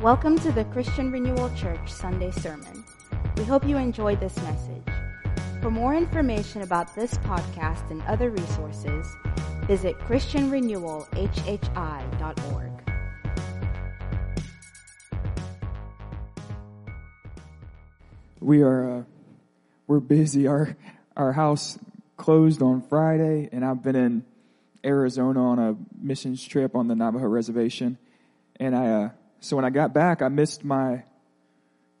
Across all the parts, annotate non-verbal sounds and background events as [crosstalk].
Welcome to the Christian Renewal Church Sunday Sermon. We hope you enjoyed this message. For more information about this podcast and other resources, visit christianrenewalhhi.org. We are uh, we're busy. Our our house closed on Friday, and I've been in Arizona on a missions trip on the Navajo reservation. And I uh, so when I got back, I missed my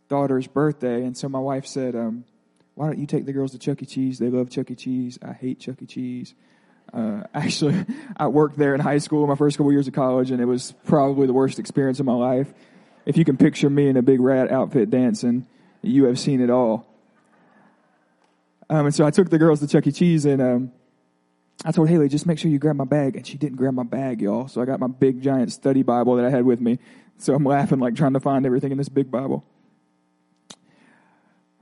daughter's birthday, and so my wife said, um, "Why don't you take the girls to Chuck E. Cheese? They love Chuck E. Cheese. I hate Chuck E. Cheese." Uh, [laughs] actually, I worked there in high school, my first couple years of college, and it was probably the worst experience of my life. If you can picture me in a big rat outfit dancing, you have seen it all. Um, and so I took the girls to Chuck E. Cheese, and um, I told Haley, just make sure you grab my bag. And she didn't grab my bag, y'all. So I got my big giant study Bible that I had with me. So I'm laughing, like trying to find everything in this big Bible.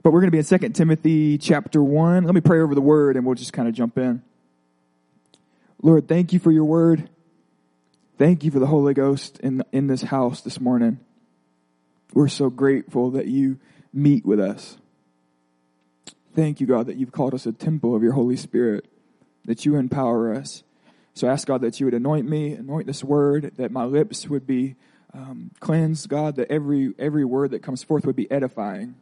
But we're going to be in 2 Timothy chapter 1. Let me pray over the word and we'll just kind of jump in. Lord, thank you for your word. Thank you for the Holy Ghost in, in this house this morning. We're so grateful that you meet with us. Thank you, God, that you've called us a temple of your Holy Spirit, that you empower us. So I ask God that you would anoint me, anoint this word, that my lips would be um, cleansed, God, that every every word that comes forth would be edifying.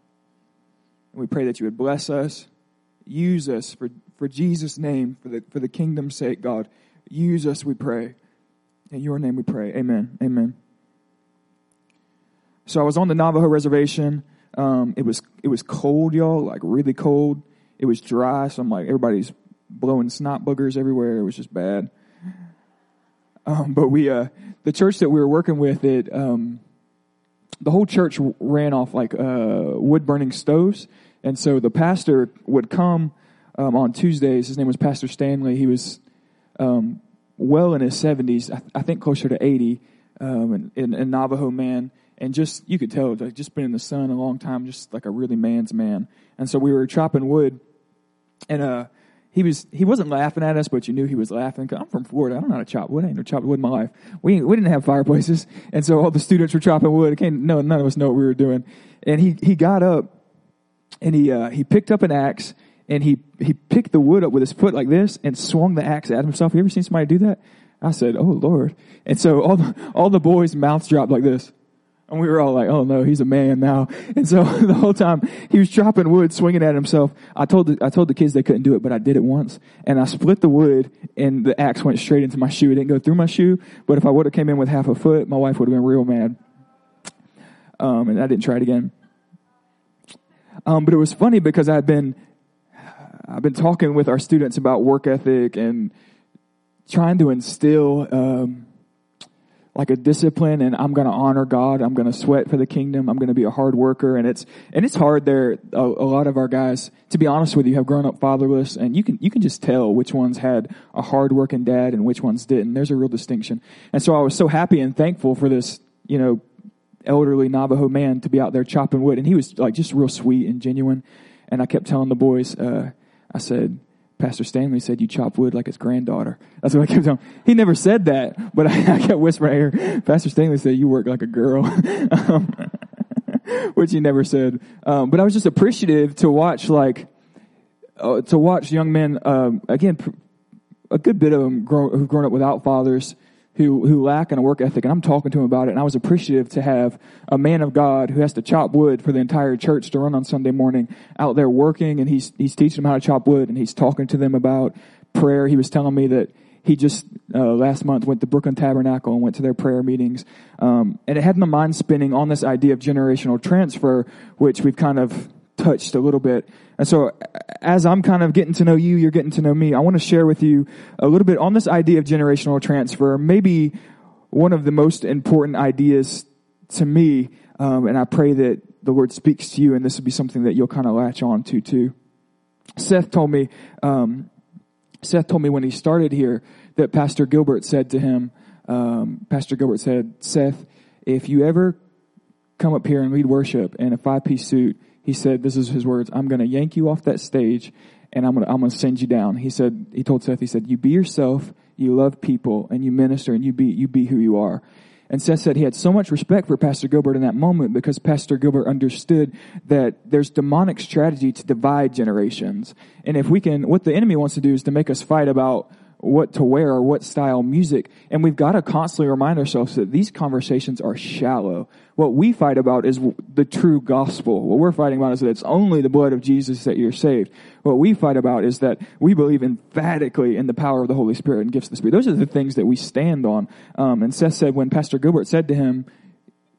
And we pray that you would bless us, use us for, for Jesus' name, for the for the kingdom's sake, God. Use us, we pray. In your name we pray. Amen. Amen. So I was on the Navajo reservation. Um, it was it was cold, y'all, like really cold. It was dry, so I'm like everybody's blowing snot boogers everywhere. It was just bad. Um, but we, uh, the church that we were working with, it, um, the whole church ran off like uh, wood burning stoves, and so the pastor would come um, on Tuesdays. His name was Pastor Stanley. He was um, well in his seventies, I, I, think closer to eighty, um, and, and, Navajo man and just you could tell like just been in the sun a long time just like a really man's man and so we were chopping wood and uh he was he wasn't laughing at us but you knew he was laughing. I'm from florida. I don't know how to chop wood. I ain't never chopped wood in my life. We we didn't have fireplaces. And so all the students were chopping wood. Came, no none of us know what we were doing. And he he got up and he uh he picked up an axe and he he picked the wood up with his foot like this and swung the axe at himself. Have you ever seen somebody do that? I said oh lord. And so all the all the boys mouths dropped like this and we were all like, oh no, he's a man now. And so [laughs] the whole time he was chopping wood, swinging at himself. I told the, I told the kids they couldn't do it, but I did it once. And I split the wood and the axe went straight into my shoe. It didn't go through my shoe, but if I would have came in with half a foot, my wife would have been real mad. Um, and I didn't try it again. Um, but it was funny because I've been, I've been talking with our students about work ethic and trying to instill, um, like a discipline and I'm going to honor God. I'm going to sweat for the kingdom. I'm going to be a hard worker. And it's, and it's hard there. A, a, lot of our guys, to be honest with you, have grown up fatherless and you can, you can just tell which ones had a hard working dad and which ones didn't. There's a real distinction. And so I was so happy and thankful for this, you know, elderly Navajo man to be out there chopping wood. And he was like just real sweet and genuine. And I kept telling the boys, uh, I said, Pastor Stanley said you chop wood like his granddaughter. That's what I kept telling him. He never said that, but [laughs] I, I kept whispering here, Pastor Stanley said you work like a girl. [laughs] um, [laughs] which he never said. Um, but I was just appreciative to watch like, uh, to watch young men, um, again, a good bit of them grow, who've grown up without fathers, who, who lack in a work ethic, and I'm talking to him about it, and I was appreciative to have a man of God who has to chop wood for the entire church to run on Sunday morning out there working, and he's, he's teaching them how to chop wood, and he's talking to them about prayer. He was telling me that he just uh, last month went to Brooklyn Tabernacle and went to their prayer meetings, um, and it had my mind spinning on this idea of generational transfer, which we've kind of touched a little bit. And so as I'm kind of getting to know you, you're getting to know me, I want to share with you a little bit on this idea of generational transfer, maybe one of the most important ideas to me. Um, and I pray that the Lord speaks to you and this will be something that you'll kind of latch on to too. Seth told me, um, Seth told me when he started here that Pastor Gilbert said to him, um, Pastor Gilbert said, Seth, if you ever come up here and lead worship in a five piece suit, he said, this is his words, I'm going to yank you off that stage and I'm going to, I'm to send you down. He said, he told Seth, he said, you be yourself, you love people and you minister and you be, you be who you are. And Seth said he had so much respect for Pastor Gilbert in that moment because Pastor Gilbert understood that there's demonic strategy to divide generations. And if we can, what the enemy wants to do is to make us fight about what to wear or what style music. And we've got to constantly remind ourselves that these conversations are shallow. What we fight about is the true gospel. What we're fighting about is that it's only the blood of Jesus that you're saved. What we fight about is that we believe emphatically in the power of the Holy Spirit and gifts of the Spirit. Those are the things that we stand on. Um, and Seth said when Pastor Gilbert said to him,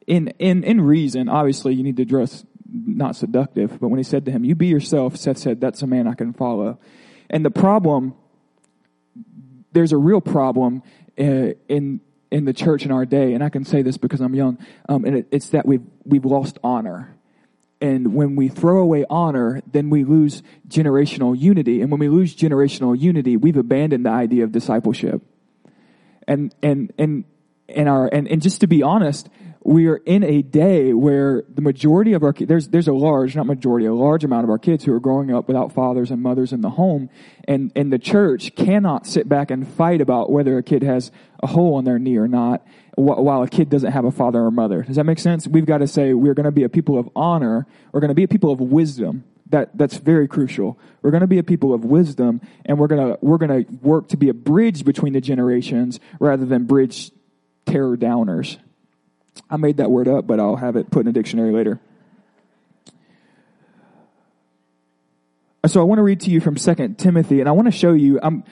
in, in, in reason, obviously you need to dress not seductive, but when he said to him, you be yourself, Seth said, that's a man I can follow. And the problem there's a real problem uh, in in the church in our day, and I can say this because I'm young, um, and it, it's that we've we've lost honor. And when we throw away honor, then we lose generational unity. And when we lose generational unity, we've abandoned the idea of discipleship. And and and and our and, and just to be honest, we are in a day where the majority of our there's there's a large not majority a large amount of our kids who are growing up without fathers and mothers in the home and and the church cannot sit back and fight about whether a kid has a hole in their knee or not while a kid doesn't have a father or mother. Does that make sense? We've got to say we're going to be a people of honor. We're going to be a people of wisdom. That that's very crucial. We're going to be a people of wisdom and we're going to we're going to work to be a bridge between the generations rather than bridge terror downers I made that word up, but I'll have it put in a dictionary later. So I want to read to you from Second Timothy, and I want to show you. I'm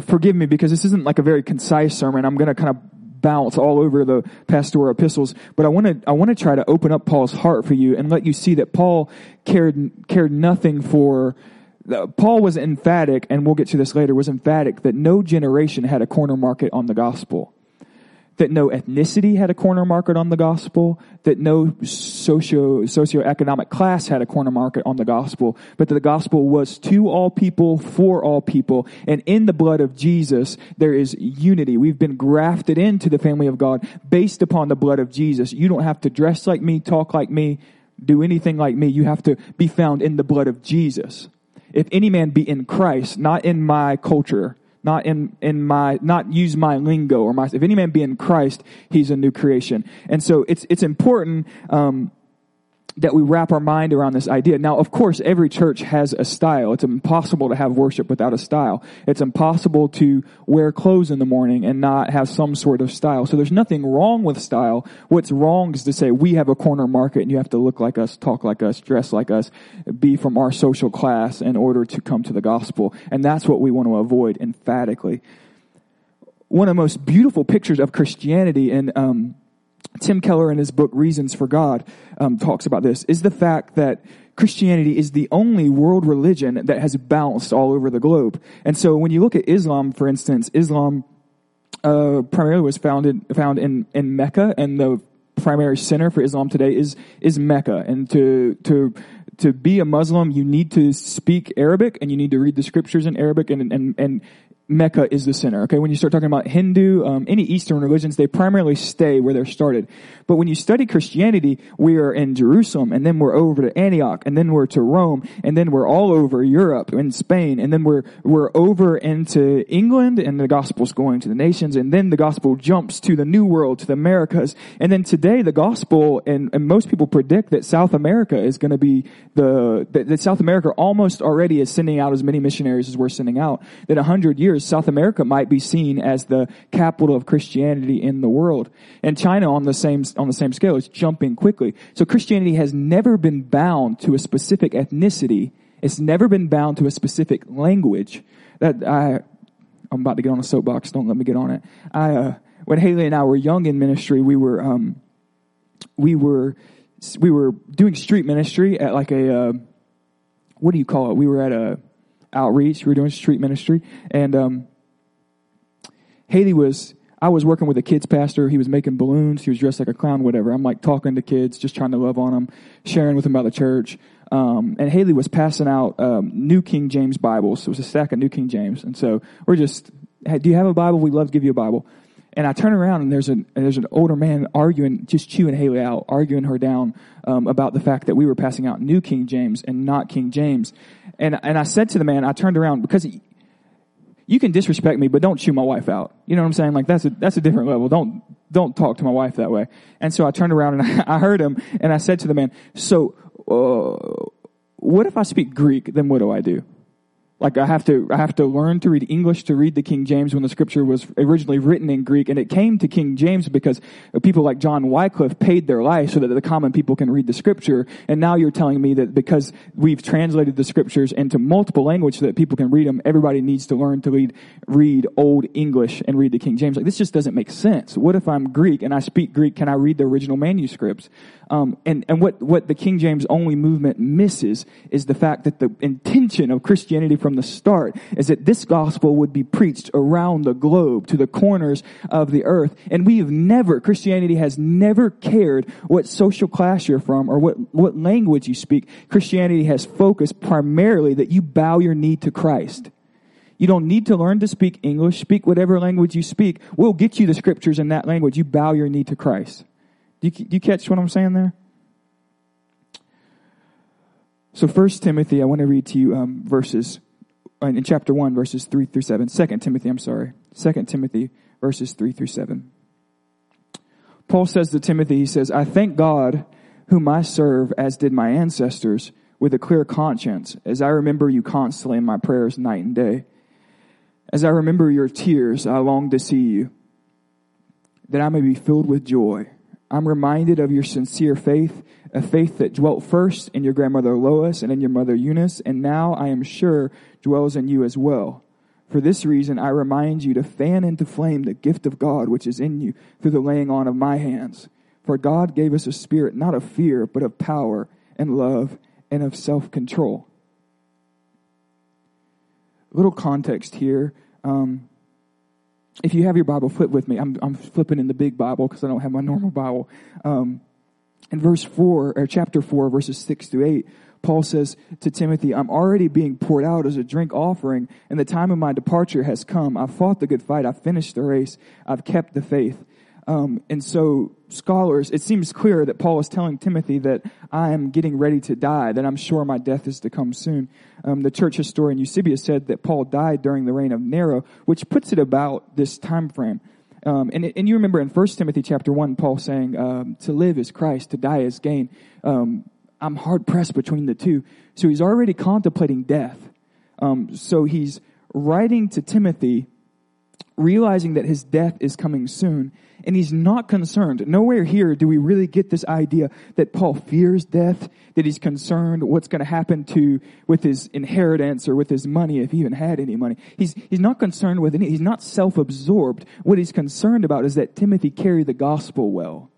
forgive me because this isn't like a very concise sermon. I'm going to kind of bounce all over the pastoral epistles, but I want to I want to try to open up Paul's heart for you and let you see that Paul cared cared nothing for. Paul was emphatic, and we'll get to this later. Was emphatic that no generation had a corner market on the gospel that no ethnicity had a corner market on the gospel, that no socio socioeconomic class had a corner market on the gospel, but that the gospel was to all people, for all people, and in the blood of Jesus there is unity. We've been grafted into the family of God based upon the blood of Jesus. You don't have to dress like me, talk like me, do anything like me. You have to be found in the blood of Jesus. If any man be in Christ, not in my culture, not in, in my, not use my lingo or my, if any man be in Christ, he's a new creation. And so it's, it's important, um, that we wrap our mind around this idea. Now, of course, every church has a style. It's impossible to have worship without a style. It's impossible to wear clothes in the morning and not have some sort of style. So there's nothing wrong with style. What's wrong is to say we have a corner market and you have to look like us, talk like us, dress like us, be from our social class in order to come to the gospel. And that's what we want to avoid emphatically. One of the most beautiful pictures of Christianity and, um, Tim Keller in his book Reasons for God um, talks about this is the fact that Christianity is the only world religion that has bounced all over the globe. And so when you look at Islam, for instance, Islam uh, primarily was founded found in in Mecca, and the primary center for Islam today is is Mecca. And to to to be a Muslim, you need to speak Arabic and you need to read the scriptures in Arabic and and and Mecca is the center. Okay, when you start talking about Hindu, um, any Eastern religions, they primarily stay where they're started. But when you study Christianity, we are in Jerusalem, and then we're over to Antioch, and then we're to Rome, and then we're all over Europe and Spain, and then we're we're over into England, and the gospel's going to the nations, and then the gospel jumps to the New World, to the Americas, and then today the gospel, and, and most people predict that South America is going to be the that, that South America almost already is sending out as many missionaries as we're sending out. That a hundred years, South America might be seen as the capital of Christianity in the world, and China on the same on the same scale is jumping quickly. So Christianity has never been bound to a specific ethnicity. It's never been bound to a specific language. That I, I'm about to get on a soapbox. Don't let me get on it. I, uh, when Haley and I were young in ministry, we were, um, we were, we were doing street ministry at like a, uh, what do you call it? We were at a outreach. We were doing street ministry, and um, Haley was I was working with a kids pastor. He was making balloons. He was dressed like a clown, whatever. I'm like talking to kids, just trying to love on them, sharing with them about the church. Um, and Haley was passing out um, New King James Bibles. It was a stack of New King James. And so we're just, hey, do you have a Bible? We'd love to give you a Bible. And I turn around and there's an there's an older man arguing, just chewing Haley out, arguing her down um, about the fact that we were passing out New King James and not King James. And and I said to the man, I turned around because he, you can disrespect me, but don't chew my wife out. You know what I'm saying? Like that's a, that's a different level. Don't, don't talk to my wife that way. And so I turned around and [laughs] I heard him and I said to the man, so, uh, what if I speak Greek? Then what do I do? Like I have to, I have to learn to read English to read the King James when the scripture was originally written in Greek. And it came to King James because people like John Wycliffe paid their life so that the common people can read the scripture. And now you're telling me that because we've translated the scriptures into multiple languages so that people can read them, everybody needs to learn to read, read Old English and read the King James. Like this just doesn't make sense. What if I'm Greek and I speak Greek? Can I read the original manuscripts? Um, and, and what, what the King James only movement misses is the fact that the intention of Christianity from the start is that this gospel would be preached around the globe to the corners of the earth. And we have never, Christianity has never cared what social class you're from or what, what language you speak. Christianity has focused primarily that you bow your knee to Christ. You don't need to learn to speak English. Speak whatever language you speak. We'll get you the scriptures in that language. You bow your knee to Christ. Do you, do you catch what I'm saying there? So First Timothy, I want to read to you um, verses Uh, in chapter one, verses three through seven. Second Timothy, I'm sorry. Second Timothy, verses three through seven. Paul says to Timothy, he says, "I thank God, whom I serve, as did my ancestors, with a clear conscience, as I remember you constantly in my prayers night and day. As I remember your tears, I long to see you, that I may be filled with joy." I'm reminded of your sincere faith, a faith that dwelt first in your grandmother Lois and in your mother Eunice, and now I am sure dwells in you as well. For this reason, I remind you to fan into flame the gift of God which is in you through the laying on of my hands. For God gave us a spirit not of fear, but of power and love and of self control. Little context here. Um, if you have your Bible, flip with me. I'm, I'm flipping in the big Bible because I don't have my normal Bible. Um, in verse 4, or chapter 4, verses 6 to 8, Paul says to Timothy, I'm already being poured out as a drink offering, and the time of my departure has come. I've fought the good fight. I've finished the race. I've kept the faith. Um, and so scholars, it seems clear that Paul is telling Timothy that I am getting ready to die, that I'm sure my death is to come soon. Um, the church historian Eusebius said that Paul died during the reign of Nero, which puts it about this time frame. Um, and, and you remember in 1 Timothy chapter 1, Paul saying, um, to live is Christ, to die is gain. Um, I'm hard pressed between the two. So he's already contemplating death. Um, so he's writing to Timothy, realizing that his death is coming soon, and he's not concerned. Nowhere here do we really get this idea that Paul fears death, that he's concerned what's going to happen to, with his inheritance or with his money, if he even had any money. He's, he's not concerned with any, he's not self-absorbed. What he's concerned about is that Timothy carry the gospel well.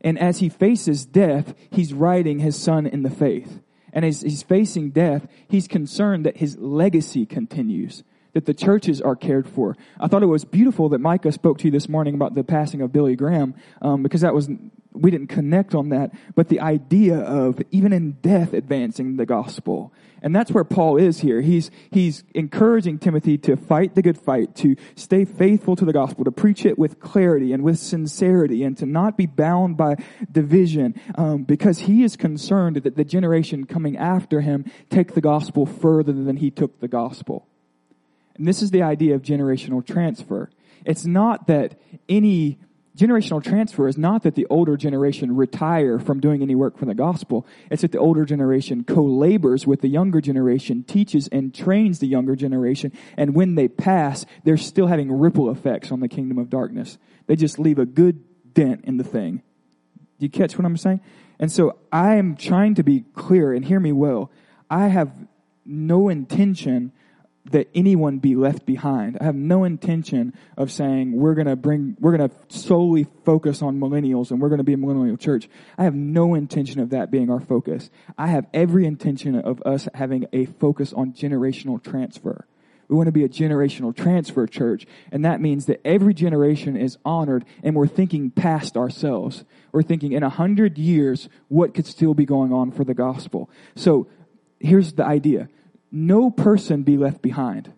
And as he faces death, he's writing his son in the faith. And as he's facing death, he's concerned that his legacy continues that the churches are cared for. I thought it was beautiful that Micah spoke to you this morning about the passing of Billy Graham, um, because that was we didn't connect on that, but the idea of even in death advancing the gospel. And that's where Paul is here. He's, he's encouraging Timothy to fight the good fight, to stay faithful to the gospel, to preach it with clarity and with sincerity, and to not be bound by division, um, because he is concerned that the generation coming after him take the gospel further than he took the gospel. And this is the idea of generational transfer. It's not that any generational transfer is not that the older generation retire from doing any work for the gospel. It's that the older generation co-labors with the younger generation, teaches and trains the younger generation, and when they pass, they're still having ripple effects on the kingdom of darkness. They just leave a good dent in the thing. Do you catch what I'm saying? And so I am trying to be clear and hear me well. I have no intention that anyone be left behind. I have no intention of saying we're going to bring, we're going to solely focus on millennials and we're going to be a millennial church. I have no intention of that being our focus. I have every intention of us having a focus on generational transfer. We want to be a generational transfer church, and that means that every generation is honored and we're thinking past ourselves. We're thinking in a hundred years, what could still be going on for the gospel? So here's the idea no person be left behind.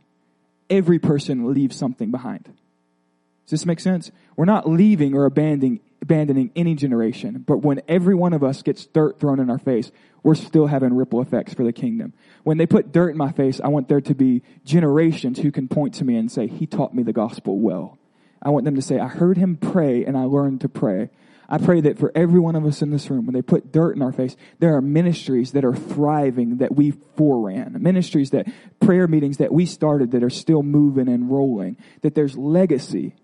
Every person leaves something behind. Does this make sense? We're not leaving or abandoning, abandoning any generation, but when every one of us gets dirt thrown in our face, we're still having ripple effects for the kingdom. When they put dirt in my face, I want there to be generations who can point to me and say, He taught me the gospel well. I want them to say, I heard him pray and I learned to pray. I pray that for every one of us in this room, when they put dirt in our face, there are ministries that are thriving that we foreran, ministries that, prayer meetings that we started that are still moving and rolling, that there's legacy.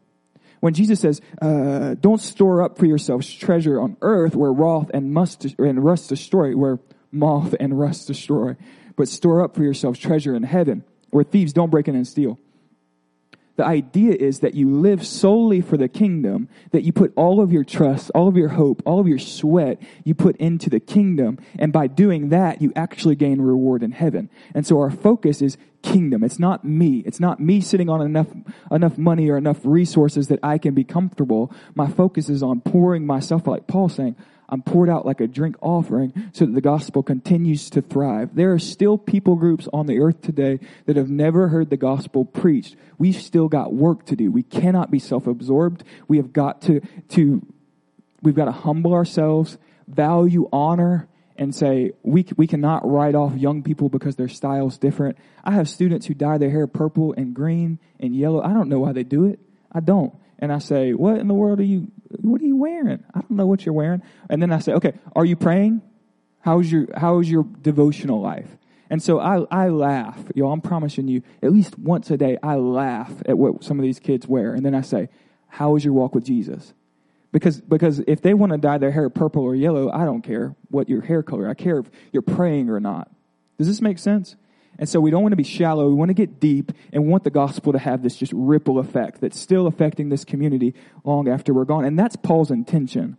When Jesus says, uh, don't store up for yourselves treasure on earth where wrath and must, and rust destroy, where moth and rust destroy, but store up for yourselves treasure in heaven where thieves don't break in and steal. The idea is that you live solely for the kingdom, that you put all of your trust, all of your hope, all of your sweat, you put into the kingdom. And by doing that, you actually gain reward in heaven. And so our focus is kingdom. It's not me. It's not me sitting on enough, enough money or enough resources that I can be comfortable. My focus is on pouring myself, like Paul saying, I'm poured out like a drink offering so that the gospel continues to thrive. There are still people groups on the earth today that have never heard the gospel preached. We've still got work to do. We cannot be self-absorbed. We have got to, to, we've got to humble ourselves, value honor, and say, we, we cannot write off young people because their style's different. I have students who dye their hair purple and green and yellow. I don't know why they do it. I don't and I say, what in the world are you, what are you wearing? I don't know what you're wearing. And then I say, okay, are you praying? How's your, how's your devotional life? And so I, I laugh. Yo, I'm promising you, at least once a day, I laugh at what some of these kids wear. And then I say, how is your walk with Jesus? Because, because if they want to dye their hair purple or yellow, I don't care what your hair color. I care if you're praying or not. Does this make sense? And so we don't want to be shallow. We want to get deep and want the gospel to have this just ripple effect that's still affecting this community long after we're gone. And that's Paul's intention.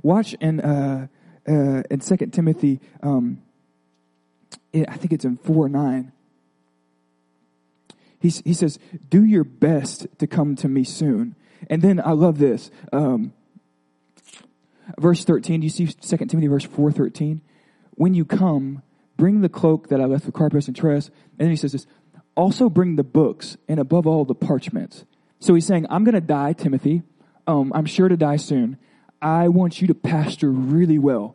Watch in, uh, uh, in 2 Timothy, um, I think it's in 4 9. He, he says, Do your best to come to me soon. And then I love this. Um, verse 13, do you see 2 Timothy verse 4 13? When you come, bring the cloak that I left with Carpus and Troas. And then he says this, also bring the books and above all the parchments. So he's saying, I'm going to die, Timothy. Um, I'm sure to die soon. I want you to pastor really well.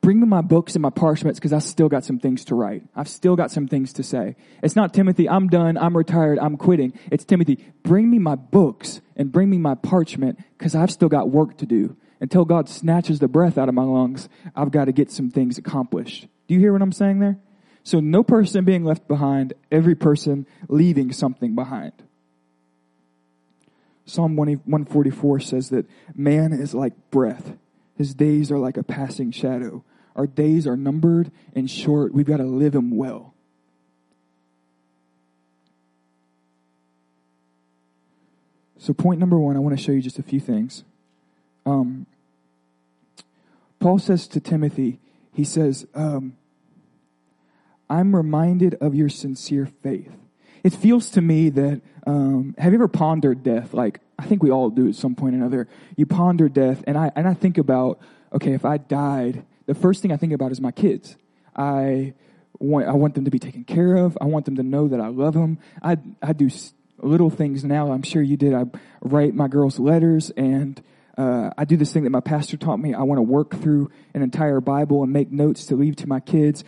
Bring me my books and my parchments because I still got some things to write. I've still got some things to say. It's not Timothy, I'm done, I'm retired, I'm quitting. It's Timothy, bring me my books and bring me my parchment because I've still got work to do until God snatches the breath out of my lungs, I've got to get some things accomplished. Do you hear what I'm saying there? So no person being left behind, every person leaving something behind. Psalm 144 says that man is like breath. His days are like a passing shadow. Our days are numbered and short. We've got to live them well. So point number one, I want to show you just a few things. Um, Paul says to Timothy, he says, um, I'm reminded of your sincere faith. It feels to me that, um, have you ever pondered death? Like, I think we all do at some point or another. You ponder death, and I, and I think about, okay, if I died, the first thing I think about is my kids. I want, I want them to be taken care of. I want them to know that I love them. I, I do little things now. I'm sure you did. I write my girls letters and uh, I do this thing that my pastor taught me. I want to work through an entire Bible and make notes to leave to my kids.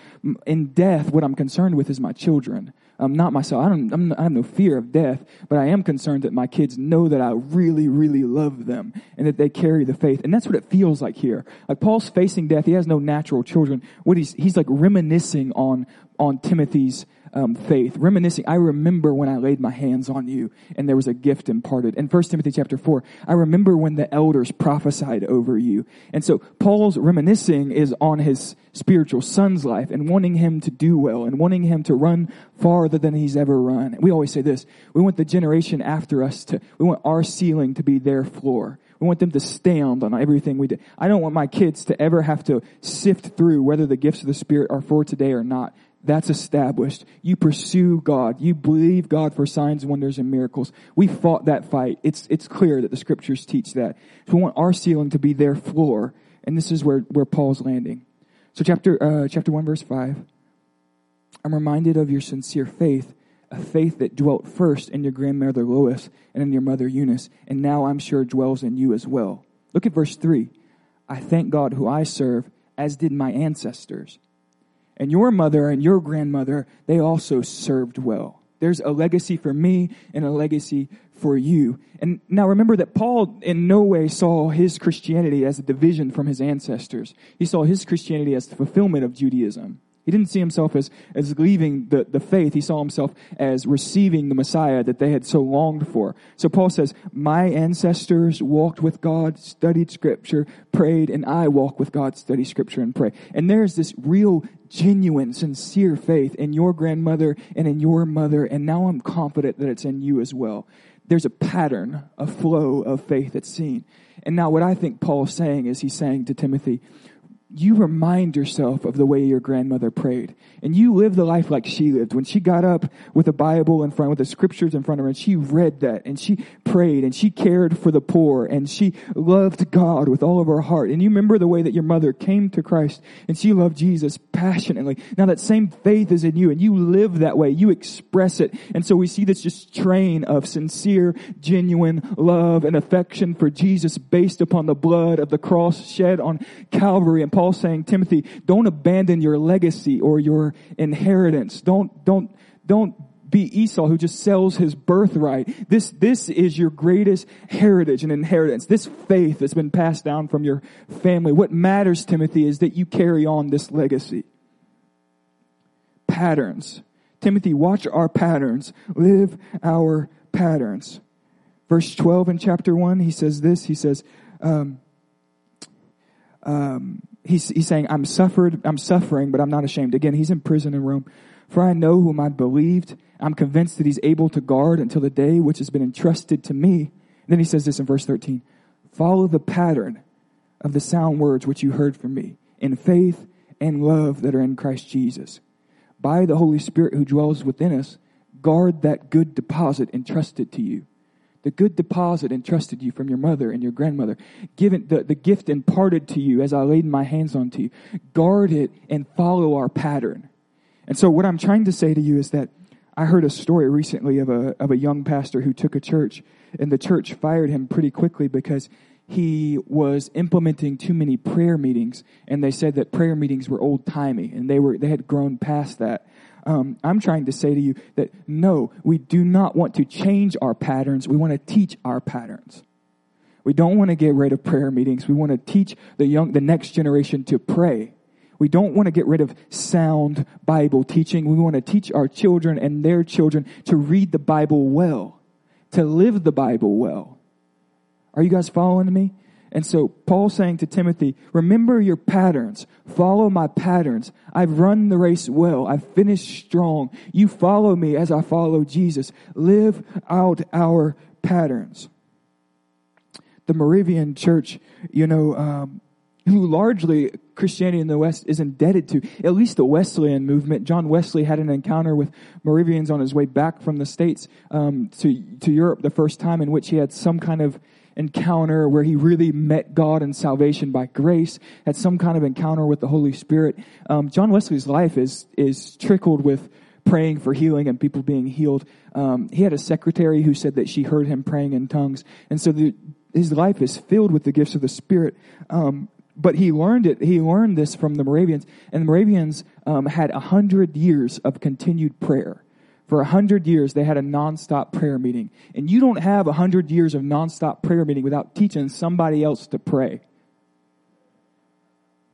In death, what I'm concerned with is my children, um, not myself. I don't. I'm, I have no fear of death, but I am concerned that my kids know that I really, really love them and that they carry the faith. And that's what it feels like here. Like Paul's facing death. He has no natural children. What he's he's like reminiscing on on Timothy's um, faith, reminiscing. I remember when I laid my hands on you and there was a gift imparted. In 1 Timothy chapter 4, I remember when the elders prophesied over you. And so Paul's reminiscing is on his spiritual son's life and wanting him to do well and wanting him to run farther than he's ever run. We always say this. We want the generation after us to, we want our ceiling to be their floor. We want them to stand on everything we do. I don't want my kids to ever have to sift through whether the gifts of the Spirit are for today or not. That's established. You pursue God. You believe God for signs, wonders, and miracles. We fought that fight. It's, it's clear that the scriptures teach that. So we want our ceiling to be their floor. And this is where, where Paul's landing. So chapter, uh, chapter 1 verse 5. I'm reminded of your sincere faith, a faith that dwelt first in your grandmother Lois and in your mother Eunice, and now I'm sure dwells in you as well. Look at verse 3. I thank God who I serve, as did my ancestors and your mother and your grandmother, they also served well. There's a legacy for me and a legacy for you. And now remember that Paul in no way saw his Christianity as a division from his ancestors. He saw his Christianity as the fulfillment of Judaism. He didn't see himself as, as leaving the, the faith. He saw himself as receiving the Messiah that they had so longed for. So Paul says, my ancestors walked with God, studied scripture, prayed, and I walk with God, study scripture, and pray. And there's this real, genuine, sincere faith in your grandmother and in your mother, and now I'm confident that it's in you as well. There's a pattern, a flow of faith that's seen. And now what I think Paul's saying is he's saying to Timothy, you remind yourself of the way your grandmother prayed. And you live the life like she lived. When she got up with a Bible in front, with the scriptures in front of her, and she read that, and she prayed, and she cared for the poor, and she loved God with all of her heart. And you remember the way that your mother came to Christ, and she loved Jesus passionately. Now that same faith is in you, and you live that way. You express it. And so we see this just train of sincere, genuine love and affection for Jesus based upon the blood of the cross shed on Calvary. And Paul saying, Timothy, don't abandon your legacy or your inheritance. Don't, don't, don't be Esau who just sells his birthright. This, this is your greatest heritage and inheritance. This faith that's been passed down from your family. What matters, Timothy, is that you carry on this legacy. Patterns. Timothy, watch our patterns. Live our patterns. Verse 12 in chapter 1, he says this. He says, um, um, he's, he's saying, I'm suffered, I'm suffering, but I'm not ashamed. Again, he's in prison in Rome. For I know whom I believed. I'm convinced that he's able to guard until the day which has been entrusted to me. And then he says this in verse 13. Follow the pattern of the sound words which you heard from me in faith and love that are in Christ Jesus. By the Holy Spirit who dwells within us, guard that good deposit entrusted to you the good deposit entrusted you from your mother and your grandmother, given the, the gift imparted to you as I laid my hands on to you. Guard it and follow our pattern. And so what I'm trying to say to you is that I heard a story recently of a, of a young pastor who took a church and the church fired him pretty quickly because he was implementing too many prayer meetings and they said that prayer meetings were old timey and they were, they had grown past that um, I'm trying to say to you that no, we do not want to change our patterns. We want to teach our patterns. We don't want to get rid of prayer meetings. We want to teach the young, the next generation to pray. We don't want to get rid of sound Bible teaching. We want to teach our children and their children to read the Bible well, to live the Bible well. Are you guys following me? And so Paul saying to Timothy, remember your patterns. Follow my patterns. I've run the race well. I've finished strong. You follow me as I follow Jesus. Live out our patterns. The Moravian church, you know, um, who largely Christianity in the West is indebted to, at least the Wesleyan movement. John Wesley had an encounter with Moravians on his way back from the States um, to, to Europe the first time in which he had some kind of encounter where he really met God and salvation by grace, had some kind of encounter with the Holy Spirit. Um, John Wesley's life is, is trickled with praying for healing and people being healed. Um, he had a secretary who said that she heard him praying in tongues. And so the, his life is filled with the gifts of the Spirit. Um, but he learned it. He learned this from the Moravians, and the Moravians um, had a hundred years of continued prayer. For a hundred years, they had a nonstop prayer meeting. And you don't have a hundred years of nonstop prayer meeting without teaching somebody else to pray.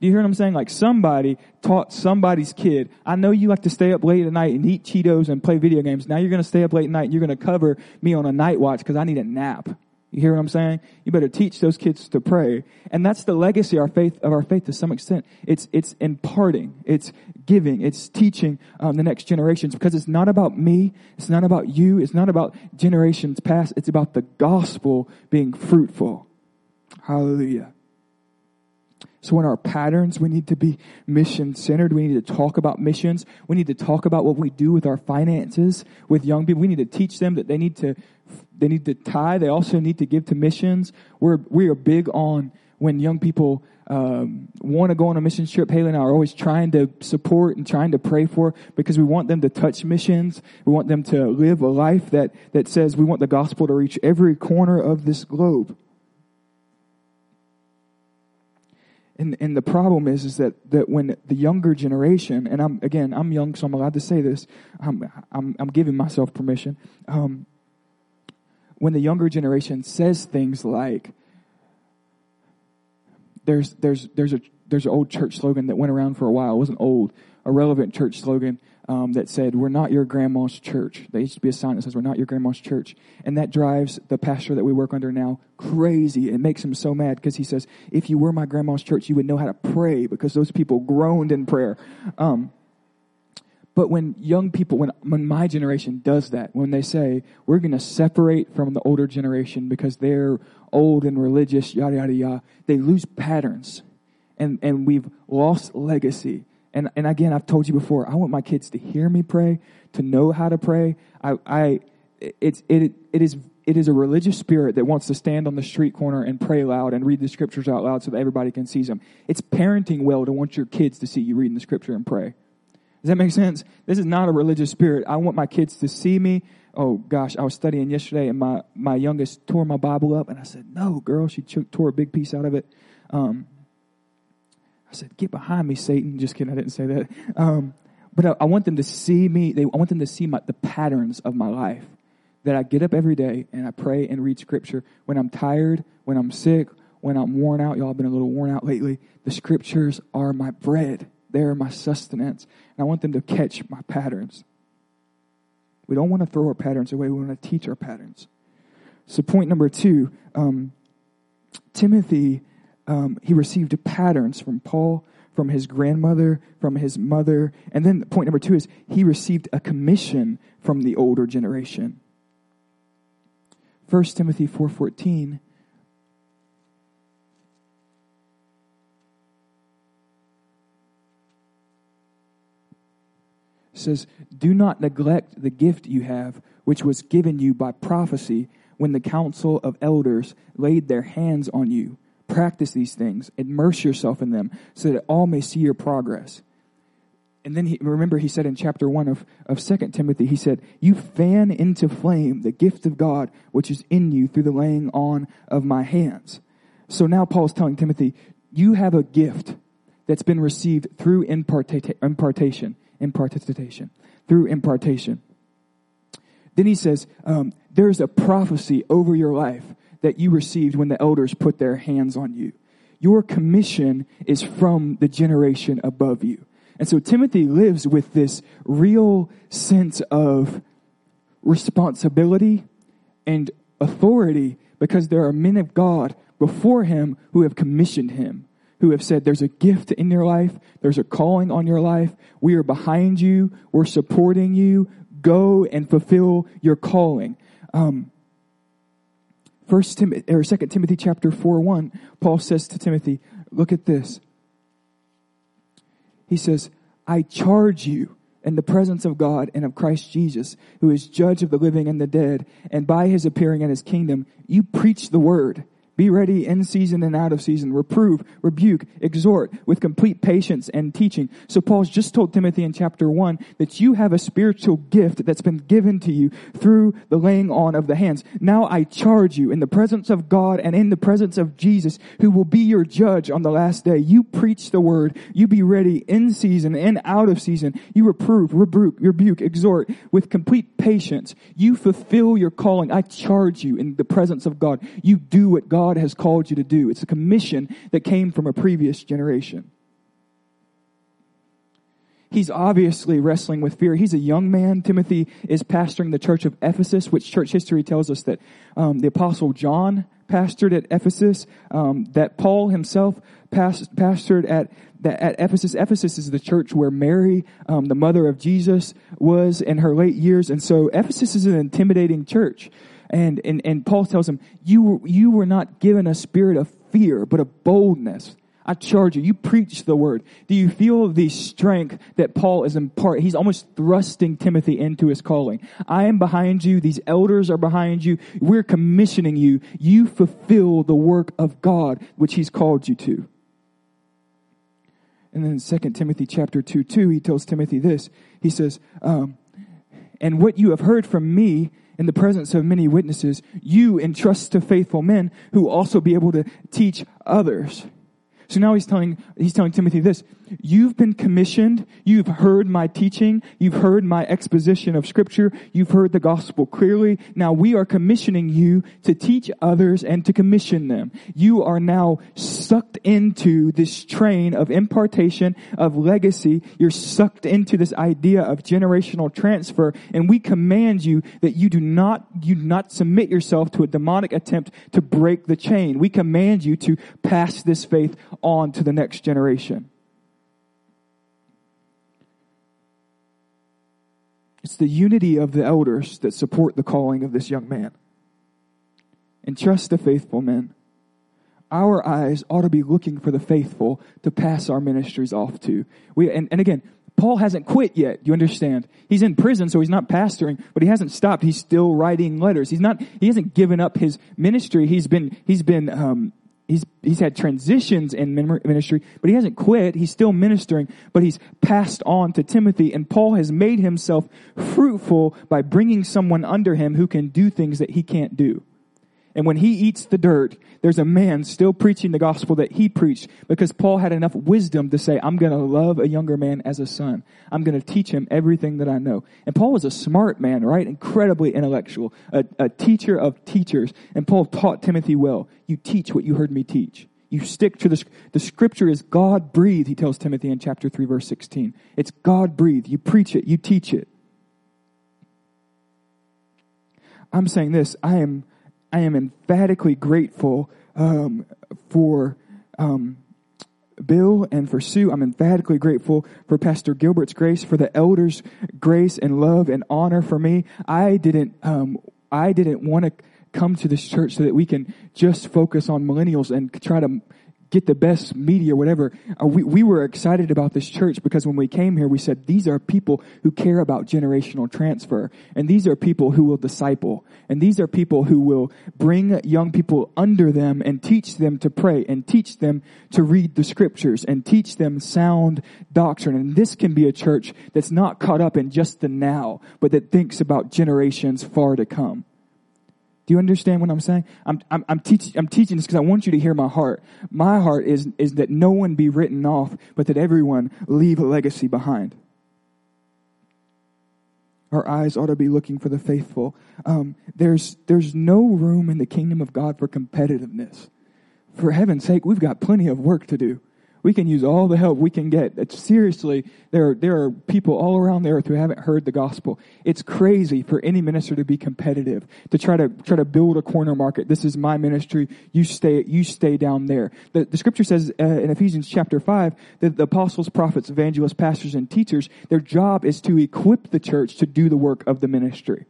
Do you hear what I'm saying? Like somebody taught somebody's kid. I know you like to stay up late at night and eat Cheetos and play video games. Now you're going to stay up late at night and you're going to cover me on a night watch because I need a nap. You hear what I'm saying? You better teach those kids to pray. And that's the legacy our faith, of our faith to some extent. It's, it's imparting. It's giving. It's teaching um, the next generations because it's not about me. It's not about you. It's not about generations past. It's about the gospel being fruitful. Hallelujah. So in our patterns, we need to be mission centered. We need to talk about missions. We need to talk about what we do with our finances with young people. We need to teach them that they need to they need to tie. They also need to give to missions. We're, we are big on when young people um, want to go on a mission trip. Haley and I are always trying to support and trying to pray for because we want them to touch missions. We want them to live a life that, that says we want the gospel to reach every corner of this globe. And, and the problem is, is that, that when the younger generation, and I'm, again, I'm young, so I'm allowed to say this. I'm, I'm, I'm giving myself permission. Um, when the younger generation says things like, there's, there's, there's a, there's an old church slogan that went around for a while. It wasn't old, a relevant church slogan um, that said, We're not your grandma's church. There used to be a sign that says, We're not your grandma's church. And that drives the pastor that we work under now crazy. It makes him so mad because he says, If you were my grandma's church, you would know how to pray because those people groaned in prayer. Um, but when young people, when, when my generation does that, when they say, we're going to separate from the older generation because they're old and religious, yada, yada, yada, they lose patterns. And, and we've lost legacy. And, and again, I've told you before, I want my kids to hear me pray, to know how to pray. I, I, it's, it, it is, it is a religious spirit that wants to stand on the street corner and pray loud and read the scriptures out loud so that everybody can see them. It's parenting well to want your kids to see you reading the scripture and pray. Does that make sense? This is not a religious spirit. I want my kids to see me. Oh gosh, I was studying yesterday and my, my youngest tore my Bible up and I said, no, girl, she tore a big piece out of it. Um, I said, "Get behind me, Satan." Just kidding, I didn't say that. Um, but I, I, want them to see me. They, I want them to see my, the patterns of my life. That I get up every day and I pray and read Scripture. When I'm tired, when I'm sick, when I'm worn out, y'all have been a little worn out lately. The Scriptures are my bread. They are my sustenance, and I want them to catch my patterns. We don't want to throw our patterns away. We want to teach our patterns. So, point number two um, Timothy um, he received patterns from Paul, from his grandmother, from his mother. And then point number two is he received a commission from the older generation. 1 Timothy 4.14 says, Do not neglect the gift you have, which was given you by prophecy when the council of elders laid their hands on you Practice these things, immerse yourself in them, so that all may see your progress. And then he, remember he said in chapter 1 of, of 2 Timothy, he said, You fan into flame the gift of God which is in you through the laying on of my hands. So now Paul's telling Timothy, You have a gift that's been received through imparta- impartation, impartation, through impartation. Then he says, um, There's a prophecy over your life that you received when the elders put their hands on you. Your commission is from the generation above you. And so Timothy lives with this real sense of responsibility and authority because there are men of God before him who have commissioned him, who have said, There's a gift in your life, there's a calling on your life, we are behind you, we're supporting you, go and fulfill your calling. Um, First Timothy or Second Timothy chapter four one, Paul says to Timothy, "Look at this." He says, "I charge you." in the presence of God and of Christ Jesus, who is judge of the living and the dead, and by his appearing in his kingdom, you preach the word. Be ready in season and out of season. Reprove, rebuke, exhort with complete patience and teaching. So Paul's just told Timothy in chapter one that you have a spiritual gift that's been given to you through the laying on of the hands. Now I charge you in the presence of God and in the presence of Jesus, who will be your judge on the last day. You preach the word. You be ready in season and out of season. You reprove, rebuke, rebuke, exhort with complete patience. You fulfill your calling. I charge you in the presence of God. You do what God God has called you to do. It's a commission that came from a previous generation. He's obviously wrestling with fear. He's a young man. Timothy is pastoring the church of Ephesus, which church history tells us that um, the apostle John pastored at Ephesus, um, that Paul himself past, pastored at at Ephesus. Ephesus is the church where Mary, um, the mother of Jesus, was in her late years, and so Ephesus is an intimidating church. And, and, and Paul tells him, you were, you were not given a spirit of fear, but of boldness. I charge you. You preach the word. Do you feel the strength that Paul is impart? He's almost thrusting Timothy into his calling. I am behind you. These elders are behind you. We're commissioning you. You fulfill the work of God, which he's called you to. And then in 2 Timothy chapter 2, 2, he tells Timothy this. He says, um, and what you have heard from me in the presence of many witnesses, you entrust to faithful men who also be able to teach others. So now he's telling, he's telling Timothy this. You've been commissioned. You've heard my teaching. You've heard my exposition of scripture. You've heard the gospel clearly. Now we are commissioning you to teach others and to commission them. You are now sucked into this train of impartation, of legacy. You're sucked into this idea of generational transfer. And we command you that you do not, you not submit yourself to a demonic attempt to break the chain. We command you to pass this faith on to the next generation. It's the unity of the elders that support the calling of this young man. And trust the faithful men. Our eyes ought to be looking for the faithful to pass our ministries off to. We, and, and again, Paul hasn't quit yet. You understand? He's in prison, so he's not pastoring, but he hasn't stopped. He's still writing letters. He's not, he hasn't given up his ministry. He's been, he's been, um, he's he's had transitions in ministry, but he hasn't quit. He's still ministering, but he's passed on to Timothy. And Paul has made himself fruitful by bringing someone under him who can do things that he can't do. And when he eats the dirt, there's a man still preaching the gospel that he preached because Paul had enough wisdom to say, I'm going to love a younger man as a son. I'm going to teach him everything that I know. And Paul was a smart man, right? Incredibly intellectual, a, a teacher of teachers. And Paul taught Timothy well. You teach what you heard me teach. You stick to the, the scripture is God breathed, he tells Timothy in chapter 3 verse 16. It's God breathed. You preach it. You teach it. I'm saying this. I am, I am emphatically grateful um, for um, Bill and for Sue. I'm emphatically grateful for Pastor Gilbert's grace, for the elders' grace and love and honor for me. I didn't. Um, I didn't want to come to this church so that we can just focus on millennials and try to get the best media whatever. Uh, we, we were excited about this church because when we came here, we said, these are people who care about generational transfer. And these are people who will disciple. And these are people who will bring young people under them and teach them to pray and teach them to read the scriptures and teach them sound doctrine. And this can be a church that's not caught up in just the now, but that thinks about generations far to come. Do you understand what I'm saying? I'm, I'm, I'm, teach, I'm teaching this because I want you to hear my heart. My heart is, is that no one be written off, but that everyone leave a legacy behind. Our eyes ought to be looking for the faithful. Um, there's, there's no room in the kingdom of God for competitiveness. For heaven's sake, we've got plenty of work to do. We can use all the help we can get. It's, seriously, there are, there are people all around the earth who haven't heard the gospel. It's crazy for any minister to be competitive, to try to, try to build a corner market. This is my ministry. You stay, you stay down there. The, the scripture says uh, in Ephesians chapter 5 that the apostles, prophets, evangelists, pastors, and teachers, their job is to equip the church to do the work of the ministry.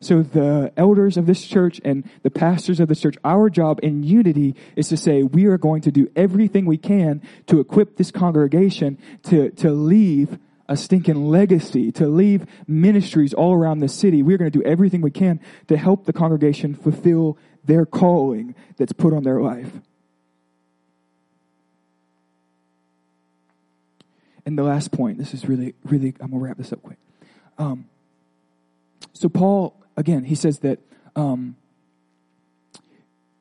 So the elders of this church and the pastors of this church, our job in unity is to say we are going to do everything we can to equip this congregation to, to leave a stinking legacy, to leave ministries all around the city. We're going to do everything we can to help the congregation fulfill their calling that's put on their life. And the last point, this is really, really, I'm going to wrap this up quick. Um, so Paul again, he says that um,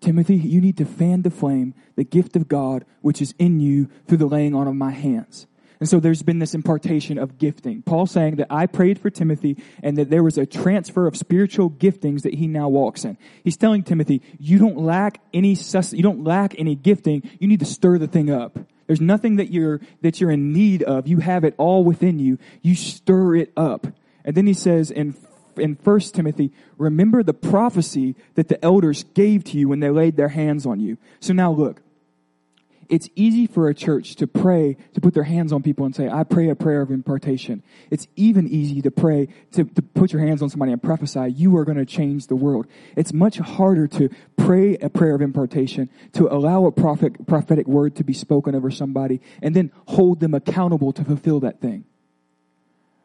Timothy, you need to fan the flame, the gift of God, which is in you through the laying on of my hands. And so there's been this impartation of gifting. Paul saying that I prayed for Timothy and that there was a transfer of spiritual giftings that he now walks in. He's telling Timothy, you don't lack any sus- you don't lack any gifting. You need to stir the thing up. There's nothing that you're that you're in need of. You have it all within you. You stir it up. And then he says in in 1 Timothy, remember the prophecy that the elders gave to you when they laid their hands on you. So now look, it's easy for a church to pray, to put their hands on people and say, I pray a prayer of impartation. It's even easy to pray, to, to put your hands on somebody and prophesy, you are going to change the world. It's much harder to pray a prayer of impartation, to allow a prophet, prophetic word to be spoken over somebody, and then hold them accountable to fulfill that thing.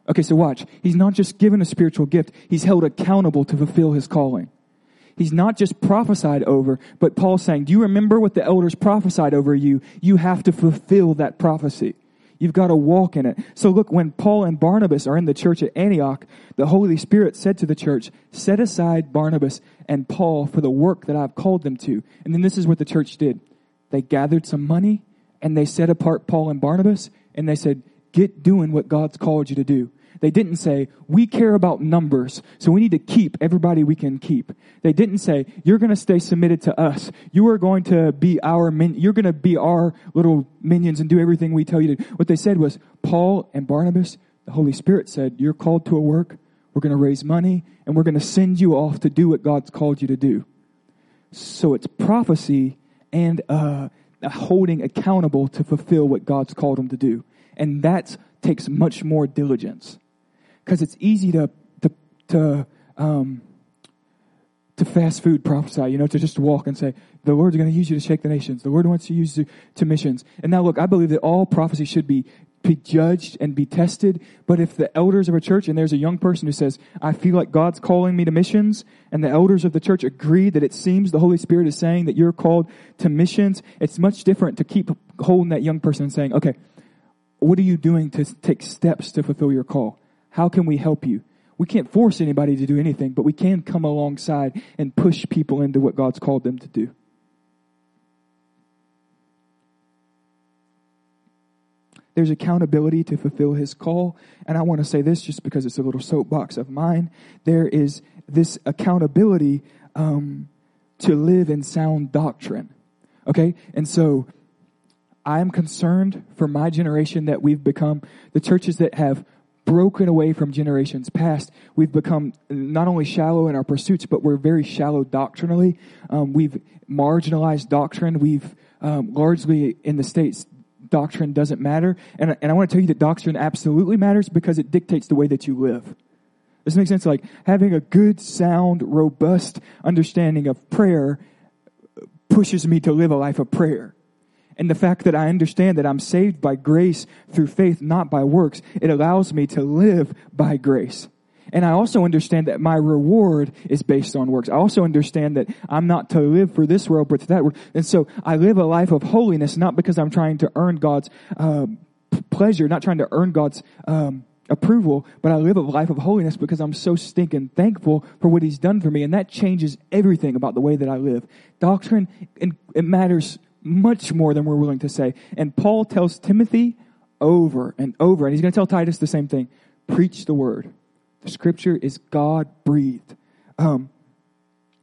Okay, so watch. He's not just given a spiritual gift, he's held accountable to fulfill his calling. He's not just prophesied over, but Paul's saying, Do you remember what the elders prophesied over you? You have to fulfill that prophecy. You've got to walk in it. So look, when Paul and Barnabas are in the church at Antioch, the Holy Spirit said to the church, Set aside Barnabas and Paul for the work that I've called them to. And then this is what the church did. They gathered some money and they set apart Paul and Barnabas and they said, get doing what God's called you to do. They didn't say, we care about numbers, so we need to keep everybody we can keep. They didn't say, you're going to stay submitted to us. You are going to be our, min- you're going to be our little minions and do everything we tell you to. What they said was, Paul and Barnabas, the Holy Spirit said, you're called to a work. We're going to raise money and we're going to send you off to do what God's called you to do. So it's prophecy and, uh, holding accountable to fulfill what God's called them to do. And that takes much more diligence because it's easy to to to um, to fast food prophesy. You know, to just walk and say the Lord's going to use you to shake the nations. The Lord wants to use you to missions. And now, look, I believe that all prophecy should be be judged and be tested. But if the elders of a church and there's a young person who says, I feel like God's calling me to missions, and the elders of the church agree that it seems the Holy Spirit is saying that you're called to missions, it's much different to keep holding that young person and saying, okay, what are you doing to take steps to fulfill your call? How can we help you? We can't force anybody to do anything, but we can come alongside and push people into what God's called them to do. There's accountability to fulfill his call. And I want to say this just because it's a little soapbox of mine. There is this accountability um, to live in sound doctrine. Okay? And so I am concerned for my generation that we've become the churches that have broken away from generations past. We've become not only shallow in our pursuits, but we're very shallow doctrinally. Um, we've marginalized doctrine. We've um, largely in the states doctrine doesn't matter, and and I want to tell you that doctrine absolutely matters because it dictates the way that you live. This makes sense. Like having a good, sound, robust understanding of prayer pushes me to live a life of prayer and the fact that I understand that I'm saved by grace through faith, not by works, it allows me to live by grace. And I also understand that my reward is based on works. I also understand that I'm not to live for this world, but for that world. And so I live a life of holiness, not because I'm trying to earn God's uh, pleasure, not trying to earn God's um, approval, but I live a life of holiness because I'm so stinking thankful for what He's done for me, and that changes everything about the way that I live. Doctrine, and it matters much more than we're willing to say. And Paul tells Timothy over and over, and he's going to tell Titus the same thing preach the word. The scripture is God breathed. Um,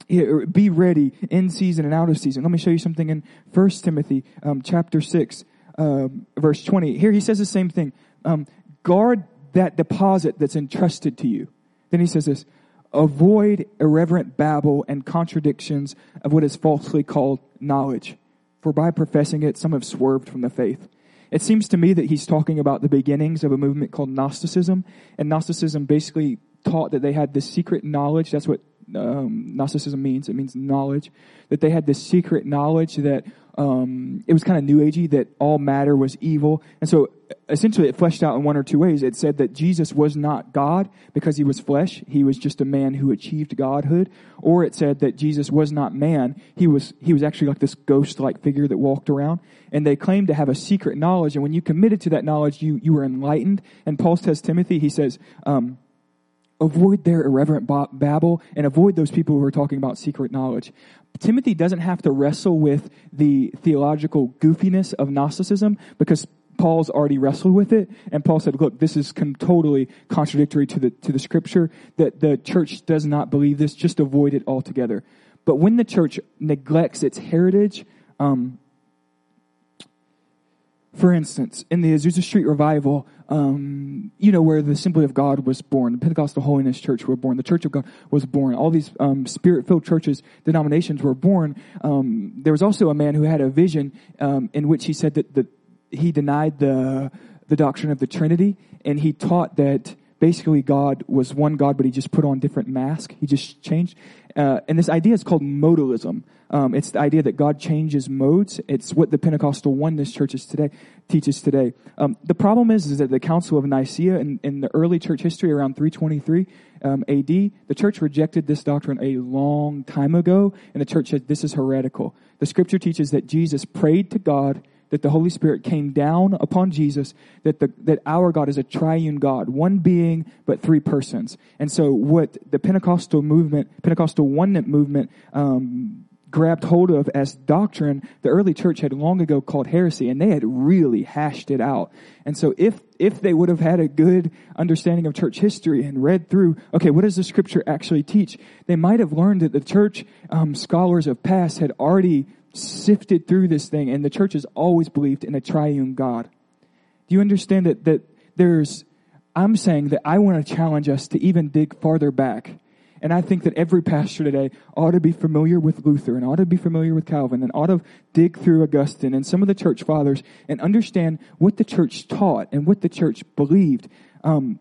be ready in season and out of season. Let me show you something in First Timothy um, chapter 6, uh, verse 20. Here he says the same thing. Um, guard that deposit that's entrusted to you. Then he says this avoid irreverent babble and contradictions of what is falsely called knowledge for by professing it, some have swerved from the faith. It seems to me that he's talking about the beginnings of a movement called Gnosticism. And Gnosticism basically taught that they had this secret knowledge. That's what um, Gnosticism means. It means knowledge. That they had this secret knowledge that um, it was kind of new agey that all matter was evil. And so essentially it fleshed out in one or two ways. It said that Jesus was not God because he was flesh. He was just a man who achieved godhood. Or it said that Jesus was not man. He was, he was actually like this ghost-like figure that walked around. And they claimed to have a secret knowledge. And when you committed to that knowledge, you, you were enlightened. And Paul tells Timothy, he says, um, avoid their irreverent babble and avoid those people who are talking about secret knowledge. Timothy doesn't have to wrestle with the theological goofiness of Gnosticism because Paul's already wrestled with it, and Paul said, "Look, this is totally contradictory to the to the Scripture. That the church does not believe this. Just avoid it altogether." But when the church neglects its heritage, um, for instance, in the Azusa Street revival, um, you know, where the Assembly of God was born, the Pentecostal Holiness Church were born, the Church of God was born, all these um, spirit-filled churches, denominations were born. Um, there was also a man who had a vision um, in which he said that the, he denied the the doctrine of the Trinity, and he taught that basically God was one God, but he just put on different masks. He just changed. Uh, and this idea is called modalism. Um, it's the idea that God changes modes. It's what the Pentecostal oneness churches today teaches today. Um, the problem is, is that the Council of Nicaea in, in the early church history around 323 um, AD, the church rejected this doctrine a long time ago, and the church said this is heretical. The scripture teaches that Jesus prayed to God that the Holy Spirit came down upon Jesus, that, the, that our God is a triune God, one being, but three persons. And so what the Pentecostal movement, Pentecostal oneness movement, um, grabbed hold of as doctrine, the early church had long ago called heresy, and they had really hashed it out. And so if, if they would have had a good understanding of church history and read through, okay, what does the scripture actually teach? They might have learned that the church um, scholars of past had already sifted through this thing, and the church has always believed in a triune God. Do you understand that, that there's, I'm saying that I want to challenge us to even dig farther back and I think that every pastor today ought to be familiar with Luther and ought to be familiar with Calvin and ought to dig through Augustine and some of the church fathers and understand what the church taught and what the church believed. Um,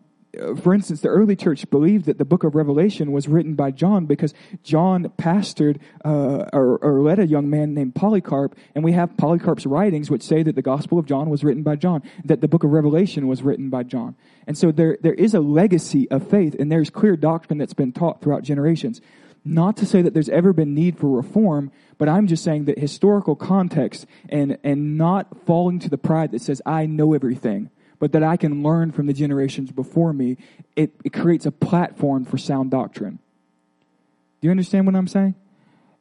for instance, the early church believed that the book of Revelation was written by John because John pastored uh, or, or, led a young man named Polycarp, and we have Polycarp's writings which say that the Gospel of John was written by John, that the book of Revelation was written by John. And so there, there is a legacy of faith, and there's clear doctrine that's been taught throughout generations. Not to say that there's ever been need for reform, but I'm just saying that historical context and, and not falling to the pride that says, I know everything but that I can learn from the generations before me, it, it creates a platform for sound doctrine. Do you understand what I'm saying?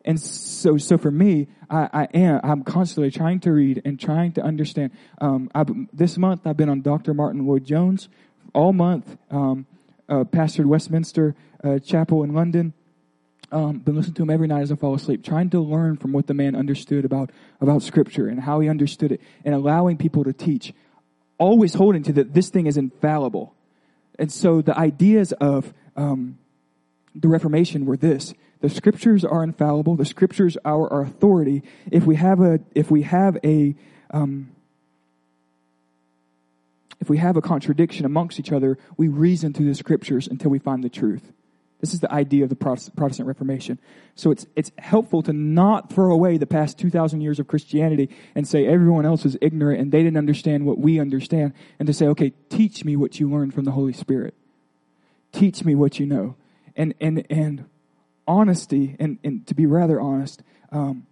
And so, so for me, I, I am, I'm constantly trying to read and trying to understand. Um, this month I've been on Dr. Martyn Lloyd-Jones all month, um, uh, pastored Westminster uh, Chapel in London. Um, been listening to him every night as I fall asleep, trying to learn from what the man understood about, about scripture and how he understood it and allowing people to teach always holding to that this thing is infallible. And so the ideas of um, the Reformation were this: the Scriptures are infallible. The Scriptures are our authority. If we have a, if we have a, um, if we have a contradiction amongst each other, we reason through the Scriptures until we find the truth. This is the idea of the Protestant Reformation. So it's, it's helpful to not throw away the past 2,000 years of Christianity and say everyone else is ignorant and they didn't understand what we understand, and to say, okay, teach me what you learned from the Holy Spirit. Teach me what you know. And, and, and honesty, and, and to be rather honest, um,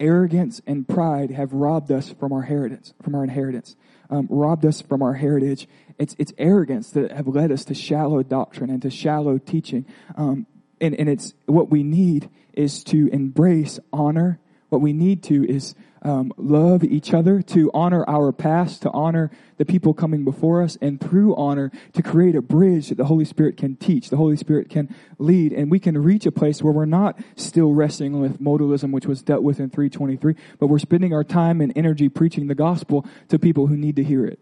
arrogance and pride have robbed us from our inheritance, from our inheritance, um, robbed us from our heritage, it's, it's arrogance that have led us to shallow doctrine and to shallow teaching. Um, and, and it's what we need is to embrace honor. What we need to is um, love each other, to honor our past, to honor the people coming before us, and through honor to create a bridge that the Holy Spirit can teach, the Holy Spirit can lead, and we can reach a place where we're not still wrestling with modalism, which was dealt with in 323, but we're spending our time and energy preaching the gospel to people who need to hear it.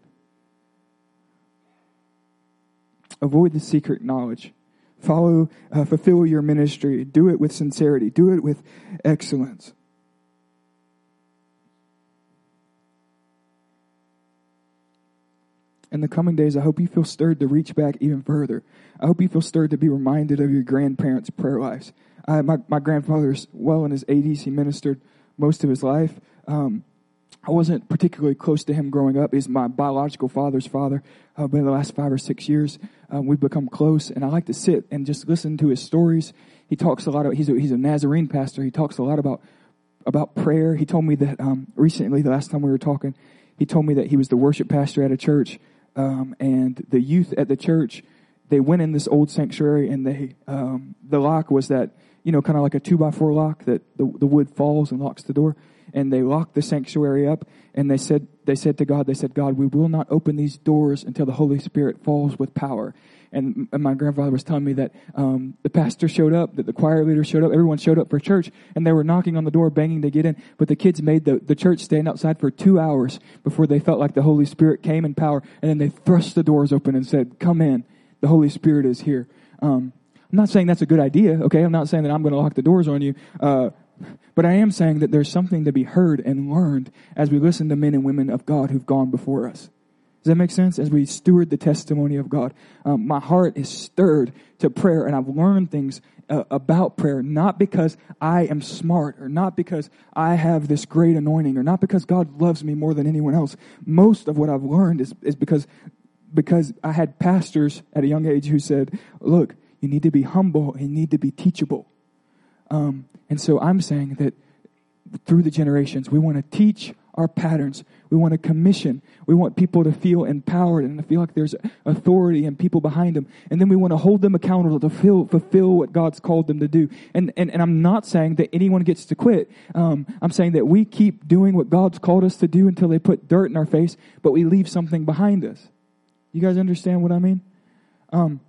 Avoid the secret knowledge. Follow, uh, fulfill your ministry. Do it with sincerity. Do it with excellence. In the coming days, I hope you feel stirred to reach back even further. I hope you feel stirred to be reminded of your grandparents' prayer lives. I, my, my grandfather's well in his 80s. He ministered most of his life. Um, I wasn't particularly close to him growing up. He's my biological father's father. Uh, but in the last five or six years, um, we've become close, and I like to sit and just listen to his stories. He talks a lot. He's a, he's a Nazarene pastor. He talks a lot about about prayer. He told me that um, recently, the last time we were talking, he told me that he was the worship pastor at a church, um, and the youth at the church they went in this old sanctuary, and they um, the lock was that you know kind of like a two by four lock that the, the wood falls and locks the door. And they locked the sanctuary up and they said they said to God they said God we will not open these doors until the Holy Spirit falls with power and, my grandfather was telling me that um, the pastor showed up that the choir leader showed up everyone showed up for church and they were knocking on the door banging to get in but the kids made the, the church stand outside for two hours before they felt like the Holy Spirit came in power and then they thrust the doors open and said come in the Holy Spirit is here um, I'm not saying that's a good idea, okay? I'm not saying that I'm going to lock the doors on you. Uh, but I am saying that there's something to be heard and learned as we listen to men and women of God who've gone before us. Does that make sense? As we steward the testimony of God, um, my heart is stirred to prayer, and I've learned things uh, about prayer, not because I am smart or not because I have this great anointing or not because God loves me more than anyone else. Most of what I've learned is, is because, because I had pastors at a young age who said, look, you need to be humble and you need to be teachable. Um, and so I'm saying that through the generations, we want to teach our patterns. We want to commission. We want people to feel empowered and to feel like there's authority and people behind them. And then we want to hold them accountable to fulfill, fulfill what God's called them to do. And, and, and I'm not saying that anyone gets to quit. Um, I'm saying that we keep doing what God's called us to do until they put dirt in our face, but we leave something behind us. You guys understand what I mean? Um,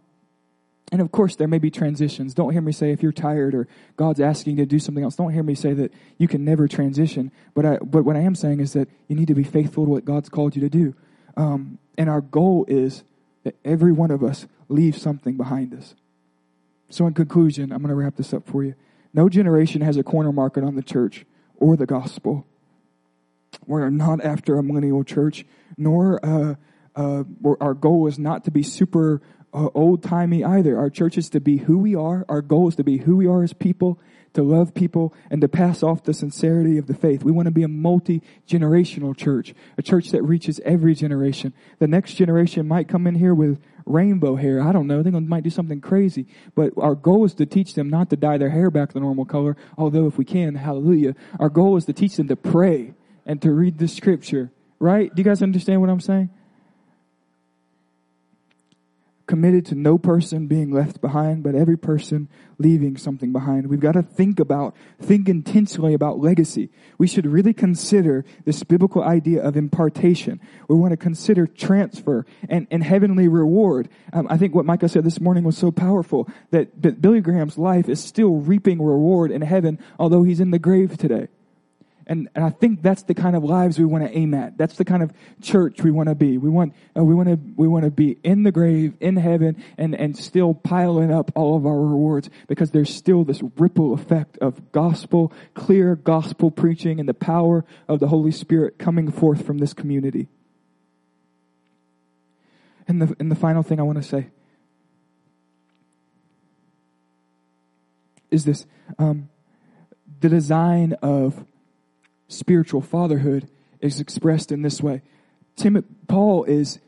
and of course, there may be transitions. Don't hear me say if you're tired or God's asking you to do something else. Don't hear me say that you can never transition. But I, but what I am saying is that you need to be faithful to what God's called you to do. Um, and our goal is that every one of us leaves something behind us. So, in conclusion, I'm going to wrap this up for you. No generation has a corner market on the church or the gospel. We're not after a millennial church, nor uh, uh, our goal is not to be super old timey either. Our church is to be who we are. Our goal is to be who we are as people, to love people, and to pass off the sincerity of the faith. We want to be a multi generational church, a church that reaches every generation. The next generation might come in here with rainbow hair. I don't know. They might do something crazy. But our goal is to teach them not to dye their hair back the normal color, although if we can, hallelujah. Our goal is to teach them to pray and to read the scripture. Right? Do you guys understand what I'm saying? Committed to no person being left behind, but every person leaving something behind. We've got to think about, think intentionally about legacy. We should really consider this biblical idea of impartation. We want to consider transfer and, and heavenly reward. Um, I think what Micah said this morning was so powerful that, that Billy Graham's life is still reaping reward in heaven, although he's in the grave today. And, and I think that's the kind of lives we want to aim at. That's the kind of church we want to be. We want, uh, we want to, we want to be in the grave, in heaven, and, and still piling up all of our rewards because there's still this ripple effect of gospel, clear gospel preaching and the power of the Holy Spirit coming forth from this community. And the, and the final thing I want to say is this, um, the design of spiritual fatherhood is expressed in this way. Tim, Paul is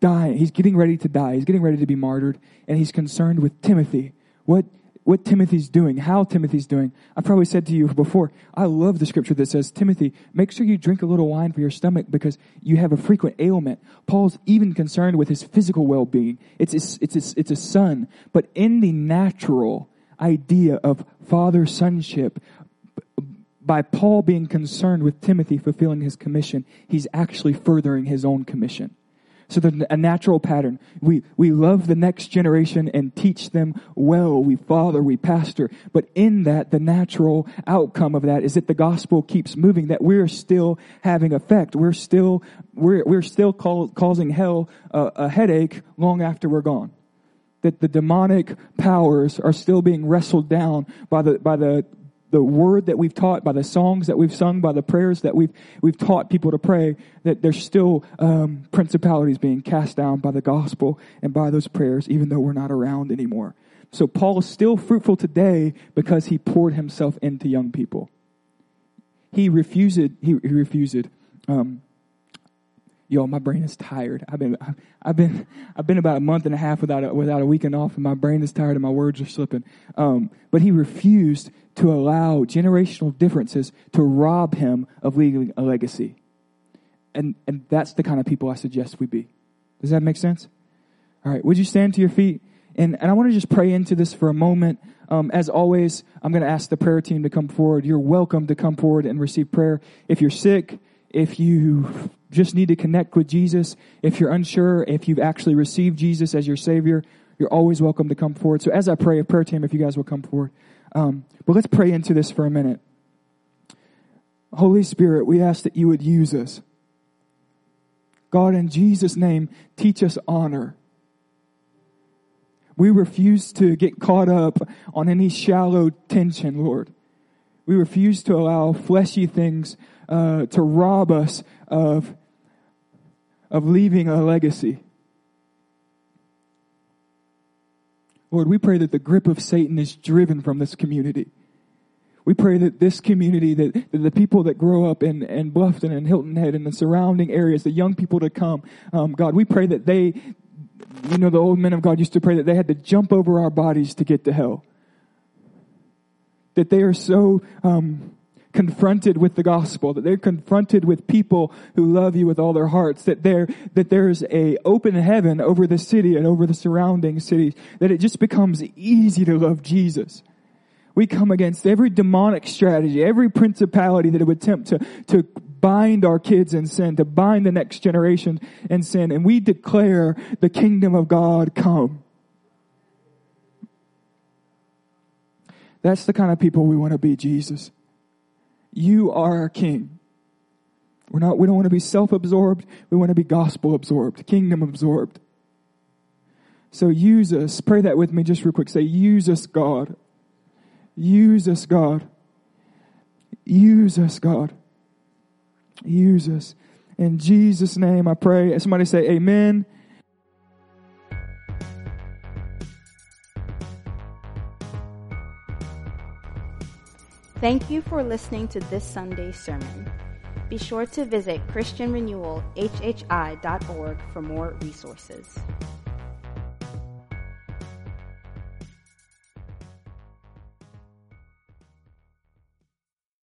dying. He's getting ready to die. He's getting ready to be martyred, and he's concerned with Timothy. What what Timothy's doing, how Timothy's doing. I've probably said to you before, I love the scripture that says, Timothy, make sure you drink a little wine for your stomach because you have a frequent ailment. Paul's even concerned with his physical well-being. It's his, it's it's a son. But in the natural idea of father sonship, by Paul being concerned with Timothy fulfilling his commission, he's actually furthering his own commission. So there's a natural pattern. We, we love the next generation and teach them well. We father, we pastor. But in that, the natural outcome of that is that the gospel keeps moving, that we're still having effect. We're still, we're, we're still call, causing hell a, a headache long after we're gone that the demonic powers are still being wrestled down by the by the the word that we've taught, by the songs that we've sung, by the prayers that we've we've taught people to pray, that there's still um, principalities being cast down by the gospel and by those prayers, even though we're not around anymore. So Paul is still fruitful today because he poured himself into young people. He refused. He, he refused. Um, yo, my brain is tired. I've been, I've been, I've been about a month and a half without a, without a weekend off, and my brain is tired and my words are slipping. Um, but he refused to allow generational differences to rob him of leaving a legacy. And, and that's the kind of people I suggest we be. Does that make sense? All right. Would you stand to your feet? And, and I want to just pray into this for a moment. Um, as always, I'm going to ask the prayer team to come forward. You're welcome to come forward and receive prayer. If you're sick, if you just need to connect with Jesus, if you're unsure, if you've actually received Jesus as your Savior, you're always welcome to come forward. So as I pray, a prayer team, if you guys will come forward. Um, but let's pray into this for a minute. Holy Spirit, we ask that you would use us. God, in Jesus' name, teach us honor. We refuse to get caught up on any shallow tension, Lord. We refuse to allow fleshy things uh, to rob us of of leaving a legacy. Lord, we pray that the grip of Satan is driven from this community. We pray that this community, that, that the people that grow up in, in Bluffton and Hilton Head and the surrounding areas, the young people to come, um, God, we pray that they, you know, the old men of God used to pray that they had to jump over our bodies to get to hell. That they are so um, confronted with the gospel, that they're confronted with people who love you with all their hearts, that there, that there's a open heaven over the city and over the surrounding cities, that it just becomes easy to love Jesus. We come against every demonic strategy, every principality that would attempt to, to bind our kids in sin, to bind the next generation in sin, and we declare the kingdom of God come. That's the kind of people we want to be, Jesus. You are our king. We're not, we don't want to be self-absorbed. We want to be gospel absorbed, kingdom absorbed. So use us. Pray that with me just real quick. Say, use us, God. Use us, God. Use us, God. Use us. In Jesus' name I pray. Somebody say amen. Thank you for listening to this Sunday's sermon. Be sure to visit ChristianRenewalHHI.org for more resources.